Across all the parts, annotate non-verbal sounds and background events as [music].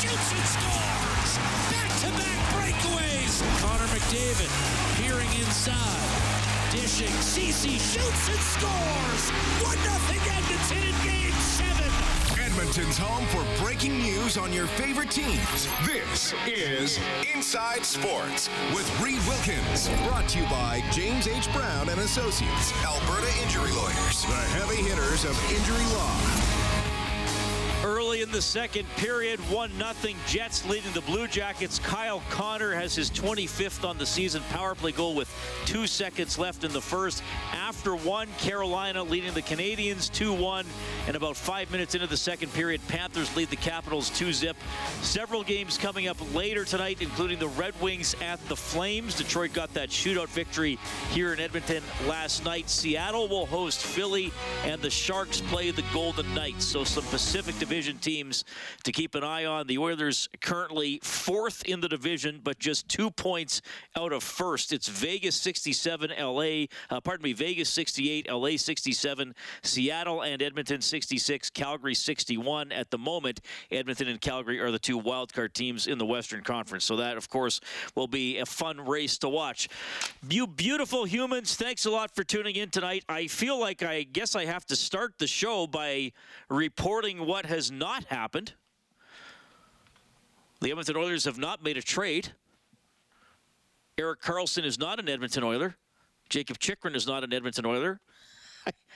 Shoots and scores. Back-to-back breakaways. Connor McDavid peering inside. Dishing. Ceci shoots and scores. 1-0 Edmonton in game seven. Edmonton's home for breaking news on your favorite teams. This is Inside Sports with Reid Wilkins. Brought to you by James H. Brown and Associates, Alberta Injury Lawyers, the heavy hitters of injury law. Early in the second period, 1 0 Jets leading the Blue Jackets. Kyle Connor has his 25th on the season power play goal with two seconds left in the first. After one, Carolina leading the Canadiens 2 1. And about five minutes into the second period, Panthers lead the Capitals 2 zip. Several games coming up later tonight, including the Red Wings at the Flames. Detroit got that shootout victory here in Edmonton last night. Seattle will host Philly, and the Sharks play the Golden Knights. So some Pacific Division teams to keep an eye on. The Oilers currently fourth in the division, but just two points out of first. It's Vegas 67, LA, uh, pardon me, Vegas 68, LA 67, Seattle and Edmonton 66, Calgary 61. At the moment, Edmonton and Calgary are the two wildcard teams in the Western Conference. So that, of course, will be a fun race to watch. You beautiful humans, thanks a lot for tuning in tonight. I feel like I guess I have to start the show by reporting what has not happened. The Edmonton Oilers have not made a trade. Erik Karlsson is not an Edmonton Oiler. Jacob Chychrun is not an Edmonton Oiler.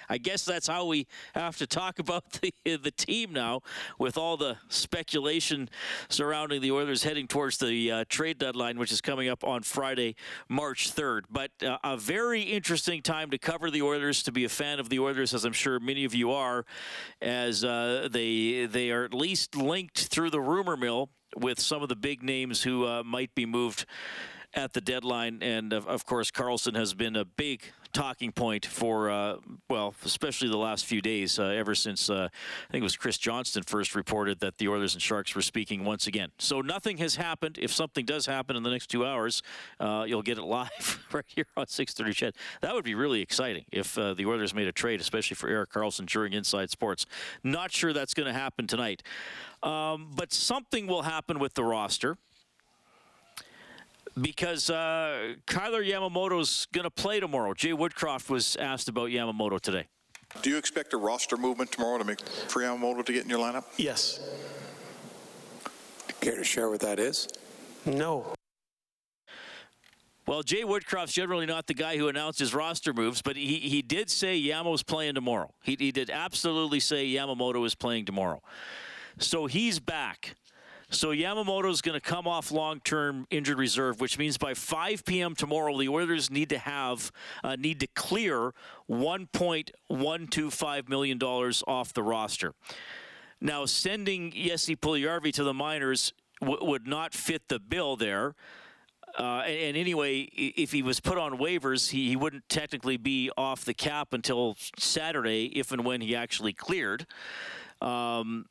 I guess that's how we have to talk about the the team now, with all the speculation surrounding the Oilers heading towards the uh, trade deadline, which is coming up on Friday, March 3rd. But uh, a very interesting time to cover the Oilers, to be a fan of the Oilers, as I'm sure many of you are, as uh, they they are at least linked through the rumor mill with some of the big names who uh, might be moved at the deadline. And of, of course, Karlsson has been a big talking point for, uh, well, especially the last few days, uh, ever since uh, I think it was Chris Johnston first reported that the Oilers and Sharks were speaking once again. So nothing has happened. If something does happen in the next two hours, uh, you'll get it [laughs] live right here on 6:30 Ched. That would be really exciting if uh, the Oilers made a trade, especially for Erik Karlsson during Inside Sports. Not sure that's going to happen tonight, um, but something will happen with the roster because uh, Kailer Yamamoto's going to play tomorrow. Jay Woodcroft was asked about Yamamoto today. Do you expect a roster movement tomorrow to make for Yamamoto to get in your lineup? Yes. Care to share what that is? No. Well, Jay Woodcroft's generally not the guy who announces roster moves, but he, he did say Yamo's playing tomorrow. He, he did absolutely say Yamamoto is playing tomorrow. So he's back. So Yamamoto is going to come off long-term injured reserve, which means by 5 p.m. tomorrow, the Oilers need to have uh, need to clear 1.125 million dollars off the roster. Now, sending Jesse Puljujarvi to the minors w- would not fit the bill there. Uh, and, and, anyway, if he was put on waivers, he, he wouldn't technically be off the cap until Saturday, if and when he actually cleared. Um,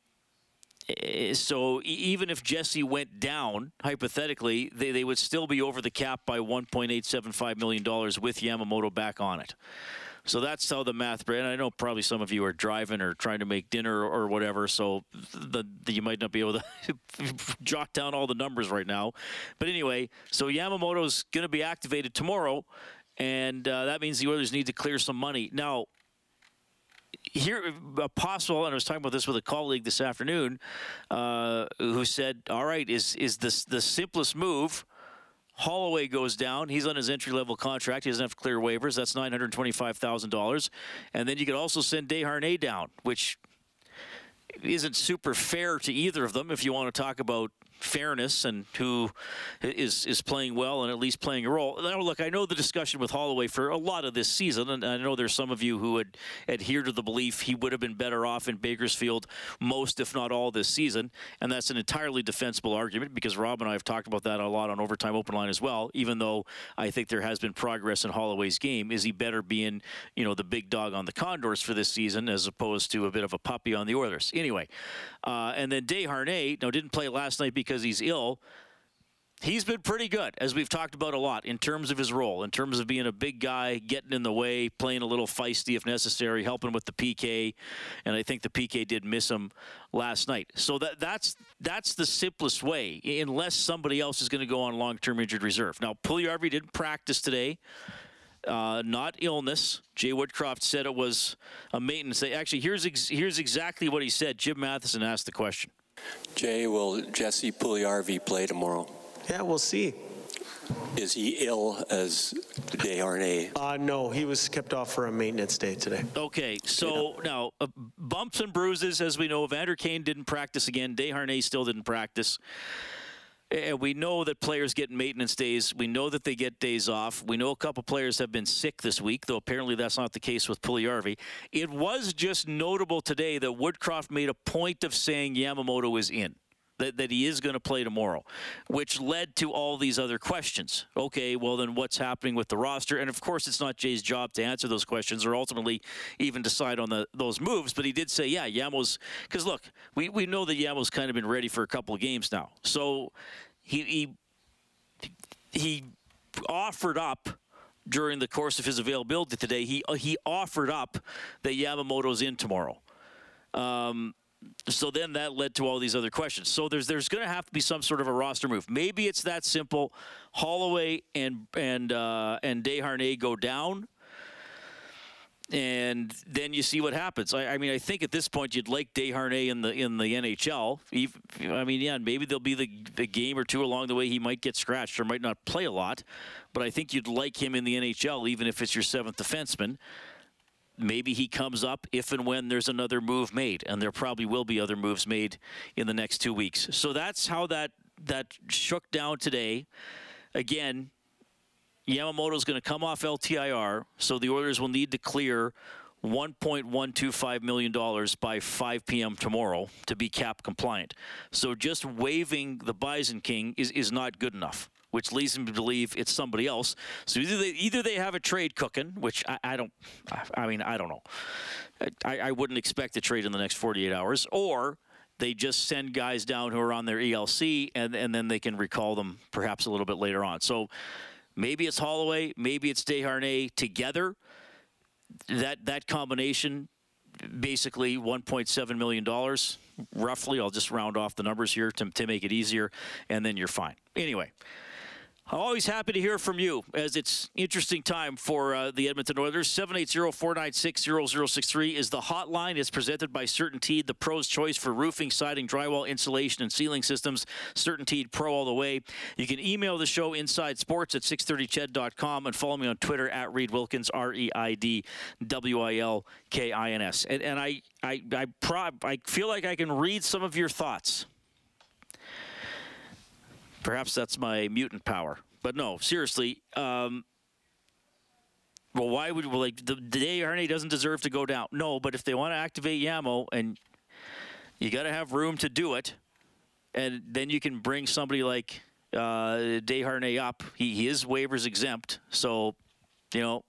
so even if Jesse went down, hypothetically, they, they would still be over the cap by $1.875 million with Yamamoto back on it. So that's how the math. And I know probably some of you are driving or trying to make dinner or whatever, so the, the you might not be able to [laughs] jot down all the numbers right now. But anyway, so Yamamoto's going to be activated tomorrow, and uh, that means the Oilers need to clear some money. Now, here a possible, and I was talking about this with a colleague this afternoon, uh, who said, "All right, is is this the simplest move?" Holloway goes down. He's on his entry level contract. He doesn't have to clear waivers. That's nine hundred twenty five thousand dollars, and then you could also send Desharnais down, which isn't super fair to either of them if you want to talk about fairness and who is is playing well and at least playing a role. Now, look, I know the discussion with Holloway for a lot of this season, and I know there's some of you who would adhere to the belief he would have been better off in Bakersfield most, if not all, this season, and that's an entirely defensible argument because Rob and I have talked about that a lot on Overtime Open Line as well. Even though I think there has been progress in Holloway's game, is he better being you know the big dog on the Condors for this season as opposed to a bit of a puppy on the Oilers? Anyway, uh, and then Desharnais, no, didn't play last night because he's ill. He's been pretty good, as we've talked about a lot, in terms of his role, in terms of being a big guy, getting in the way, playing a little feisty if necessary, helping with the PK, and I think the PK did miss him last night. So that that's that's the simplest way, unless somebody else is going to go on long-term injured reserve. Now, Puljujarvi didn't practice today. Uh, not illness. Jay Woodcroft said it was a maintenance. Actually, here's ex- here's exactly what he said. Jim Matheson asked the question. Jay, will Jesse Puljujarvi play tomorrow? Yeah, we'll see. Is he ill as Desharnais? Uh, no, he was kept off for a maintenance day today. Okay, so yeah. now uh, bumps and bruises, as we know. Evander Kane didn't practice again. Desharnais still didn't practice. And we know that players get maintenance days. We know that they get days off. We know a couple players have been sick this week, though apparently that's not the case with Puljujarvi. It was just notable today that Woodcroft made a point of saying Yamamoto is in that, that he is going to play tomorrow, which led to all these other questions. Okay, well, then what's happening with the roster? And of course, it's not Jay's job to answer those questions or ultimately even decide on the, those moves. But he did say, yeah, Yamo's, because look, we, we know that Yamo's kind of been ready for a couple of games now. So he, he, he offered up during the course of his availability today. He, he offered up that Yamamoto's in tomorrow. Um, so then that led to all these other questions. So there's there's going to have to be some sort of a roster move. Maybe it's that simple. Holloway and and uh, and Desharnais go down, and then you see what happens. I, I, mean, I think at this point you'd like Desharnais in the in the NHL. I mean, yeah, maybe there'll be the, the game or two along the way he might get scratched or might not play a lot, but I think you'd like him in the NHL even if it's your seventh defenseman maybe he comes up if and when there's another move made, and there probably will be other moves made in the next two weeks. So that's how that that shook down today. Again, Yamamoto is going to come off LTIR, so the Oilers will need to clear $1.125 million by 5 p.m. tomorrow to be cap compliant. So just waiving the Bison King is, is not good enough which leads them to believe it's somebody else. So either they either they have a trade cooking, which I, I don't, I, mean I don't know, I, I wouldn't expect a trade in the next 48 hours, or they just send guys down who are on their ELC and and then they can recall them perhaps a little bit later on. So maybe it's Holloway, maybe it's Desharnais together. That that combination basically 1.7 million dollars roughly i'll just round off the numbers here to, to make it easier and then you're fine anyway I'm always happy to hear from you as it's interesting time for uh, the Edmonton Oilers. 780-496-0063 is the hotline. It's presented by CertainTeed, the pro's choice for roofing, siding, drywall, insulation, and ceiling systems. CertainTeed Pro all the way. You can email the show inside sports at 630ched.com and follow me on Twitter at Reid Wilkins, R-E-I-D-W-I-L-K-I-N-S. And, and I, I, I, pro- I feel like I can read some of your thoughts. Perhaps that's my mutant power. But no, seriously. Um, well, why would like the, the Desharnais doesn't deserve to go down? No, but if they want to activate Yamo, and you got to have room to do it, and then you can bring somebody like uh, Desharnais up. He, he is waivers exempt, so you know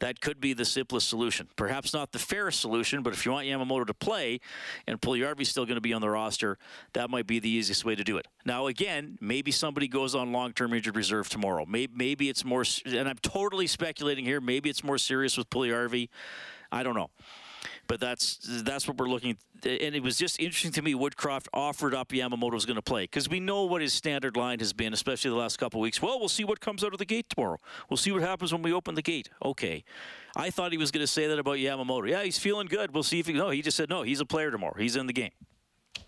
that could be the simplest solution. Perhaps not the fairest solution, but if you want Yamamoto to play and Puljujarvi's still going to be on the roster, that might be the easiest way to do it. Now, again, maybe somebody goes on long-term injured reserve tomorrow. Maybe, maybe it's more, and I'm totally speculating here. Maybe it's more serious with Puljujarvi. I don't know but that's that's what we're looking. And it was just interesting to me. Woodcroft offered up Yamamoto was going to play because we know what his standard line has been, especially the last couple weeks. Well, we'll see what comes out of the gate tomorrow. We'll see what happens when we open the gate. Okay, I thought he was going to say that about Yamamoto. Yeah, he's feeling good. We'll see if he. No, he just said no. He's a player tomorrow. He's in the game.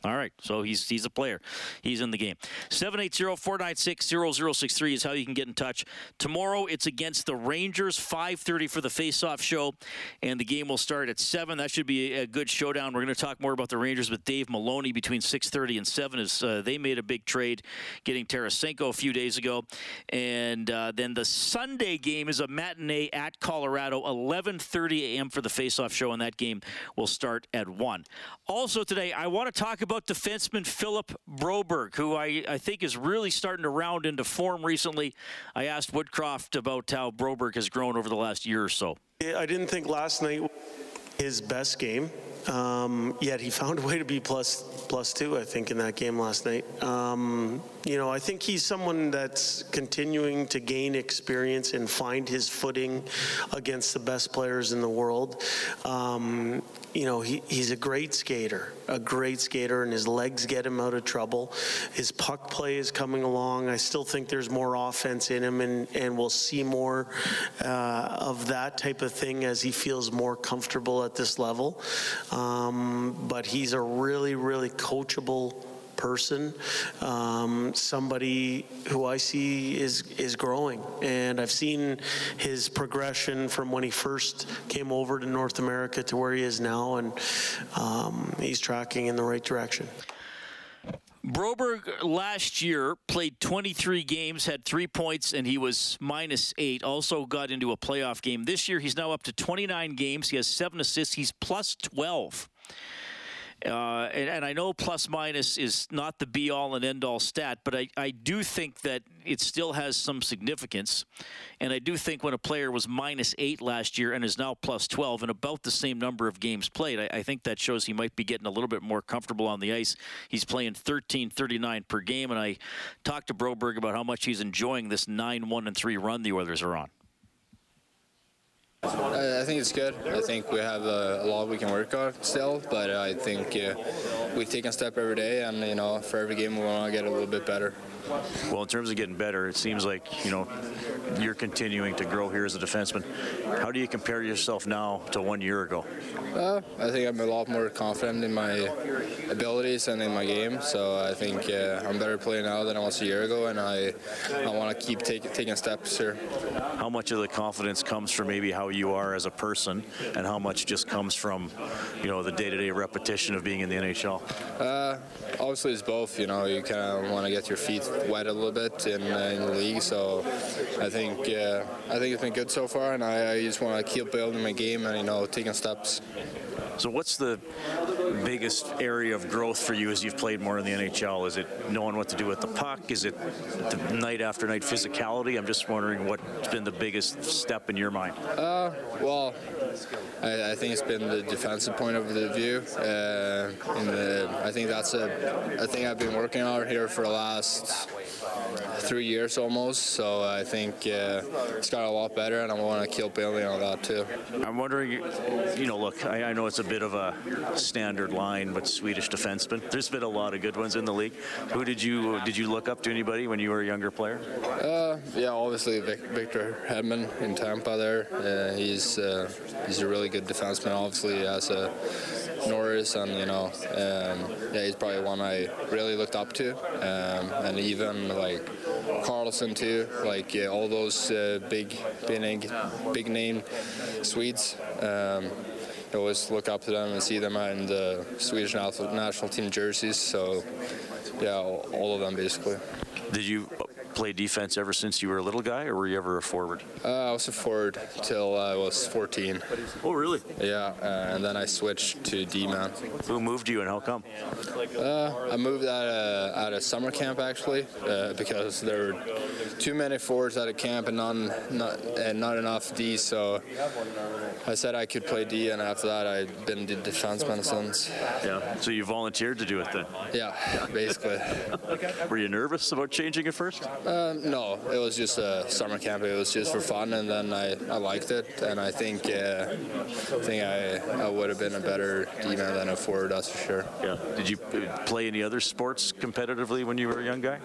All right, so he's he's a player. He's in the game. 780-496-0063 is how you can get in touch. Tomorrow it's against the Rangers, 5:30 for the face-off show, and the game will start at 7. That should be a good showdown. We're going to talk more about the Rangers with Dave Maloney between 6:30 and 7 as uh, they made a big trade getting Tarasenko a few days ago. And uh, then the Sunday game is a matinee at Colorado, 11:30 a.m. for the face-off show and that game will start at 1. Also today, I want to talk about defenseman Philip Broberg, who I, I think is really starting to round into form recently. I asked Woodcroft about how Broberg has grown over the last year or so. I didn't think last night was his best game. Um, yet he found a way to be plus plus two, I think, in that game last night. Um, you know, I think he's someone that's continuing to gain experience and find his footing against the best players in the world. Um, you know, he, he's a great skater, a great skater, and his legs get him out of trouble. His puck play is coming along. I still think there's more offense in him, and, and we'll see more uh, of that type of thing as he feels more comfortable at this level. Um, but he's a really, really coachable person, um, somebody who I see is is growing, and I've seen his progression from when he first came over to North America to where he is now, and um, he's tracking in the right direction. Broberg last year played 23 games, had three points, and he was minus eight. Also got into a playoff game. This year, he's now up to 29 games. He has seven assists. He's plus 12. Uh, and, and, I know plus minus is not the be all and end all stat, but I, I do think that it still has some significance. And I do think when a player was minus eight last year and is now plus 12 and about the same number of games played, I, I think that shows he might be getting a little bit more comfortable on the ice. He's playing 13 39 per game. And I talked to Broberg about how much he's enjoying this 9 1 and 3 run the Oilers are on. I think it's good. I think we have a, lot we can work on still, but I think uh, we take a step every day, and you know, for every game we want to get a little bit better. Well, in terms of getting better, it seems like you know you're continuing to grow here as a defenseman. How do you compare yourself now to one year ago? Uh, I think I'm a lot more confident in my abilities and in my game. So I think uh, I'm better player now than I was a year ago, and I I want to keep take, taking steps here. How much of the confidence comes from maybe how you are as a person, and how much just comes from you know the day-to-day repetition of being in the NHL? Uh, obviously, it's both. You know, you kind of want to get your feet wet a little bit in, uh, in the league. So I think uh, I think it's been good so far, and I, I just want to keep building my game and you know taking steps. So, what's the biggest area of growth for you as you've played more in the NHL? Is it knowing what to do with the puck? Is it the night after night physicality? I'm just wondering what's been the biggest step in your mind. Uh, well, I, I, think it's been the defensive point of the view. Uh, the, I think that's a, a thing I've been working on here for the last three years almost. So I think uh, it's got a lot better, and I want to keep building on that too. I'm wondering, you know, look, I, I, know it's a bit of a standard line, but Swedish defenseman. There's been a lot of good ones in the league. Who did you did you look up to anybody when you were a younger player? Uh, yeah, obviously Vic, Victor Hedman in Tampa. There, uh, he's uh, he's a really good defenseman. Obviously, as a Norris, and you know, um, yeah, he's probably one I really looked up to, um, and even like Karlsson too, like yeah, all those uh, big, big, big name Swedes. Um, I always look up to them and see them in the Swedish national team jerseys. So, yeah, all of them basically. Did you play defense ever since you were a little guy, or were you ever a forward? Uh, I was a forward till I was 14. Oh, really? Yeah, uh, and then I switched to D-man. Who moved you, and how come? Uh, I moved at a, at a summer camp actually, uh, because there were too many forwards at a camp and none, not and not enough D. So I said I could play D, and after that I've been the defenseman since. Yeah. So you volunteered to do it then? Yeah, basically. [laughs] were you nervous about changing it first? Uh, no, it was just a summer camp. It was just for fun, and then I, I liked it, and I think uh, I think I, I would have been a better D-man than a forward, that's for sure. Yeah. Did you play any other sports competitively when you were a young guy?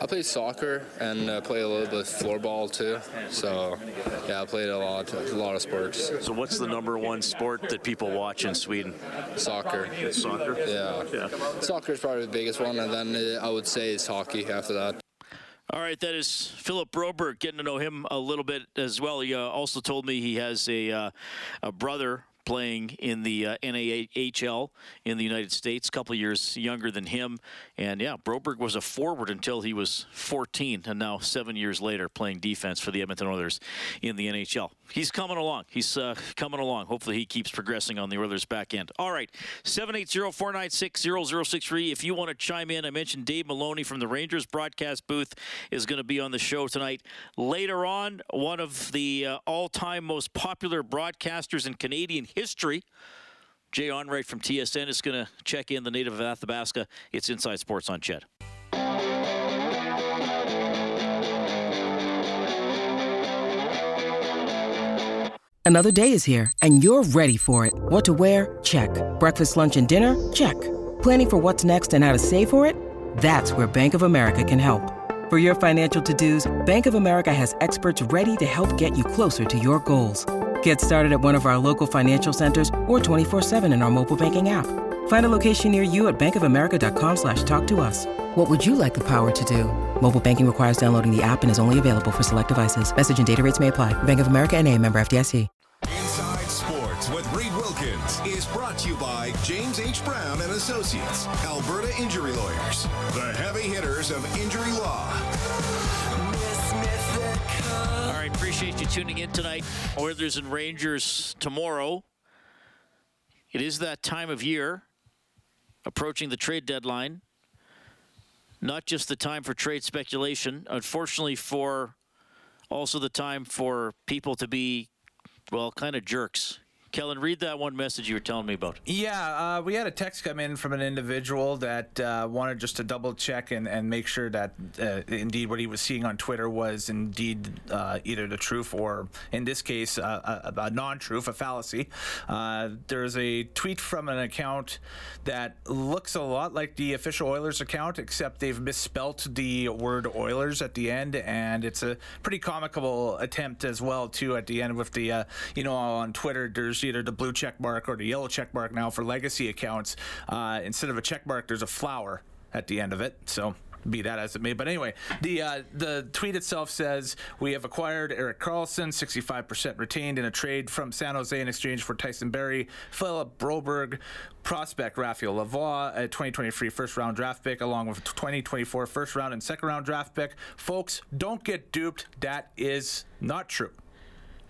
I played soccer and uh, play a little bit of floorball too. So yeah, I played a lot, a lot of sports. So, what's the number one sport that people watch in Sweden? Soccer. Soccer. Yeah. Yeah. Soccer is probably the biggest one, and then I would say it's hockey after that. All right, that is Philip Broberg. Getting to know him a little bit as well. He uh, also told me he has a uh, a brother playing in the uh, NAHL in the United States, a couple years younger than him. And yeah, Broberg was a forward until he was 14, and now seven years later playing defense for the Edmonton Oilers in the NHL. He's coming along. He's uh, coming along. Hopefully, he keeps progressing on the Oilers' back end. All right, 780-496-0063. If you want to chime in, I mentioned Dave Maloney from the Rangers broadcast booth is going to be on the show tonight. Later on, one of the uh, all-time most popular broadcasters in Canadian history. Jay Onrait from TSN is going to check in the native of Athabasca. It's Inside Sports on CHED. Another day is here, and you're ready for it. What to wear? Check. Breakfast, lunch, and dinner? Check. Planning for what's next and how to save for it? That's where Bank of America can help. For your financial to-dos, Bank of America has experts ready to help get you closer to your goals. Get started at one of our local financial centers or 24-7 in our mobile banking app. Find a location near you at bankofamerica.com slash talk to us. What would you like the power to do? Mobile banking requires downloading the app and is only available for select devices. Message and data rates may apply. Bank of America and a member FDIC. Inside Sports with Reid Wilkins is brought to you by James H. Brown and Associates, Alberta Injury Lawyers, the heavy hitters of tuning in tonight. Oilers and Rangers tomorrow. It is that time of year, approaching the trade deadline. Not just the time for trade speculation, unfortunately, for also the time for people to be, well, kind of jerks. Kellen, read that one message you were telling me about. Yeah, uh, we had a text come in from an individual that uh, wanted just to double check and, and make sure that uh, indeed what he was seeing on Twitter was indeed uh, either the truth or, in this case, uh, a, a non truth, a fallacy. Uh, there's a tweet from an account that looks a lot like the official Oilers account, except they've misspelt the word Oilers at the end, and it's a pretty comical attempt as well, too, at the end with the, you know, on Twitter, there's either the blue check mark or the yellow check mark now for legacy accounts. Uh, instead of a check mark, there's a flower at the end of it. So be that as it may. But anyway, the uh, the tweet itself says we have acquired Erik Karlsson, 65% retained in a trade from San Jose in exchange for Tyson Barrie, Philip Broberg, prospect Raphael Lavoie, a 2023 first round draft pick, along with 2024 first round and second round draft pick. Folks, don't get duped. That is not true.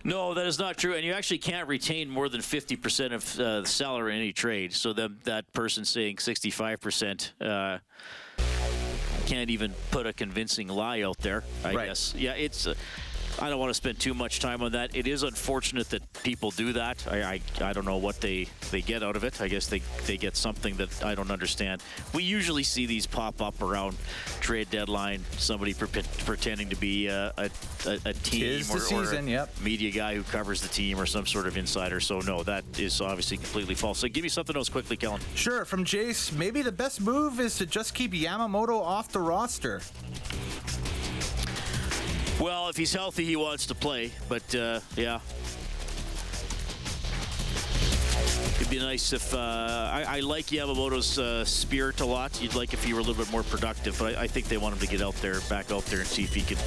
No, that is not true. And you actually can't retain more than 50% of uh, the salary in any trade. So the, that person saying 65% uh, can't even put a convincing lie out there, I Right. guess. Yeah, it's. Uh, I don't want to spend too much time on that. It is unfortunate that people do that. I, I, I don't know what they, they get out of it. I guess they, they get something that I don't understand. We usually see these pop up around trade deadline. Somebody pre- pretending to be uh, a, a, a, a team or, or a yep. media guy who covers the team or some sort of insider. So no, that is obviously completely false. So give me something else quickly, Kellen. Sure, from Jace, maybe the best move is to just keep Yamamoto off the roster. Well, if he's healthy, he wants to play. But uh, yeah, it'd be nice if uh, I, I like Yamamoto's uh, spirit a lot. You'd like if he were a little bit more productive. But I, I think they want him to get out there, back out there, and see if he can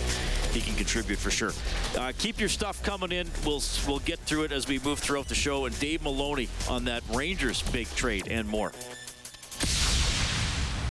he can contribute for sure. Uh, keep your stuff coming in. We'll we'll get through it as we move throughout the show. And Dave Maloney on that Rangers big trade and more.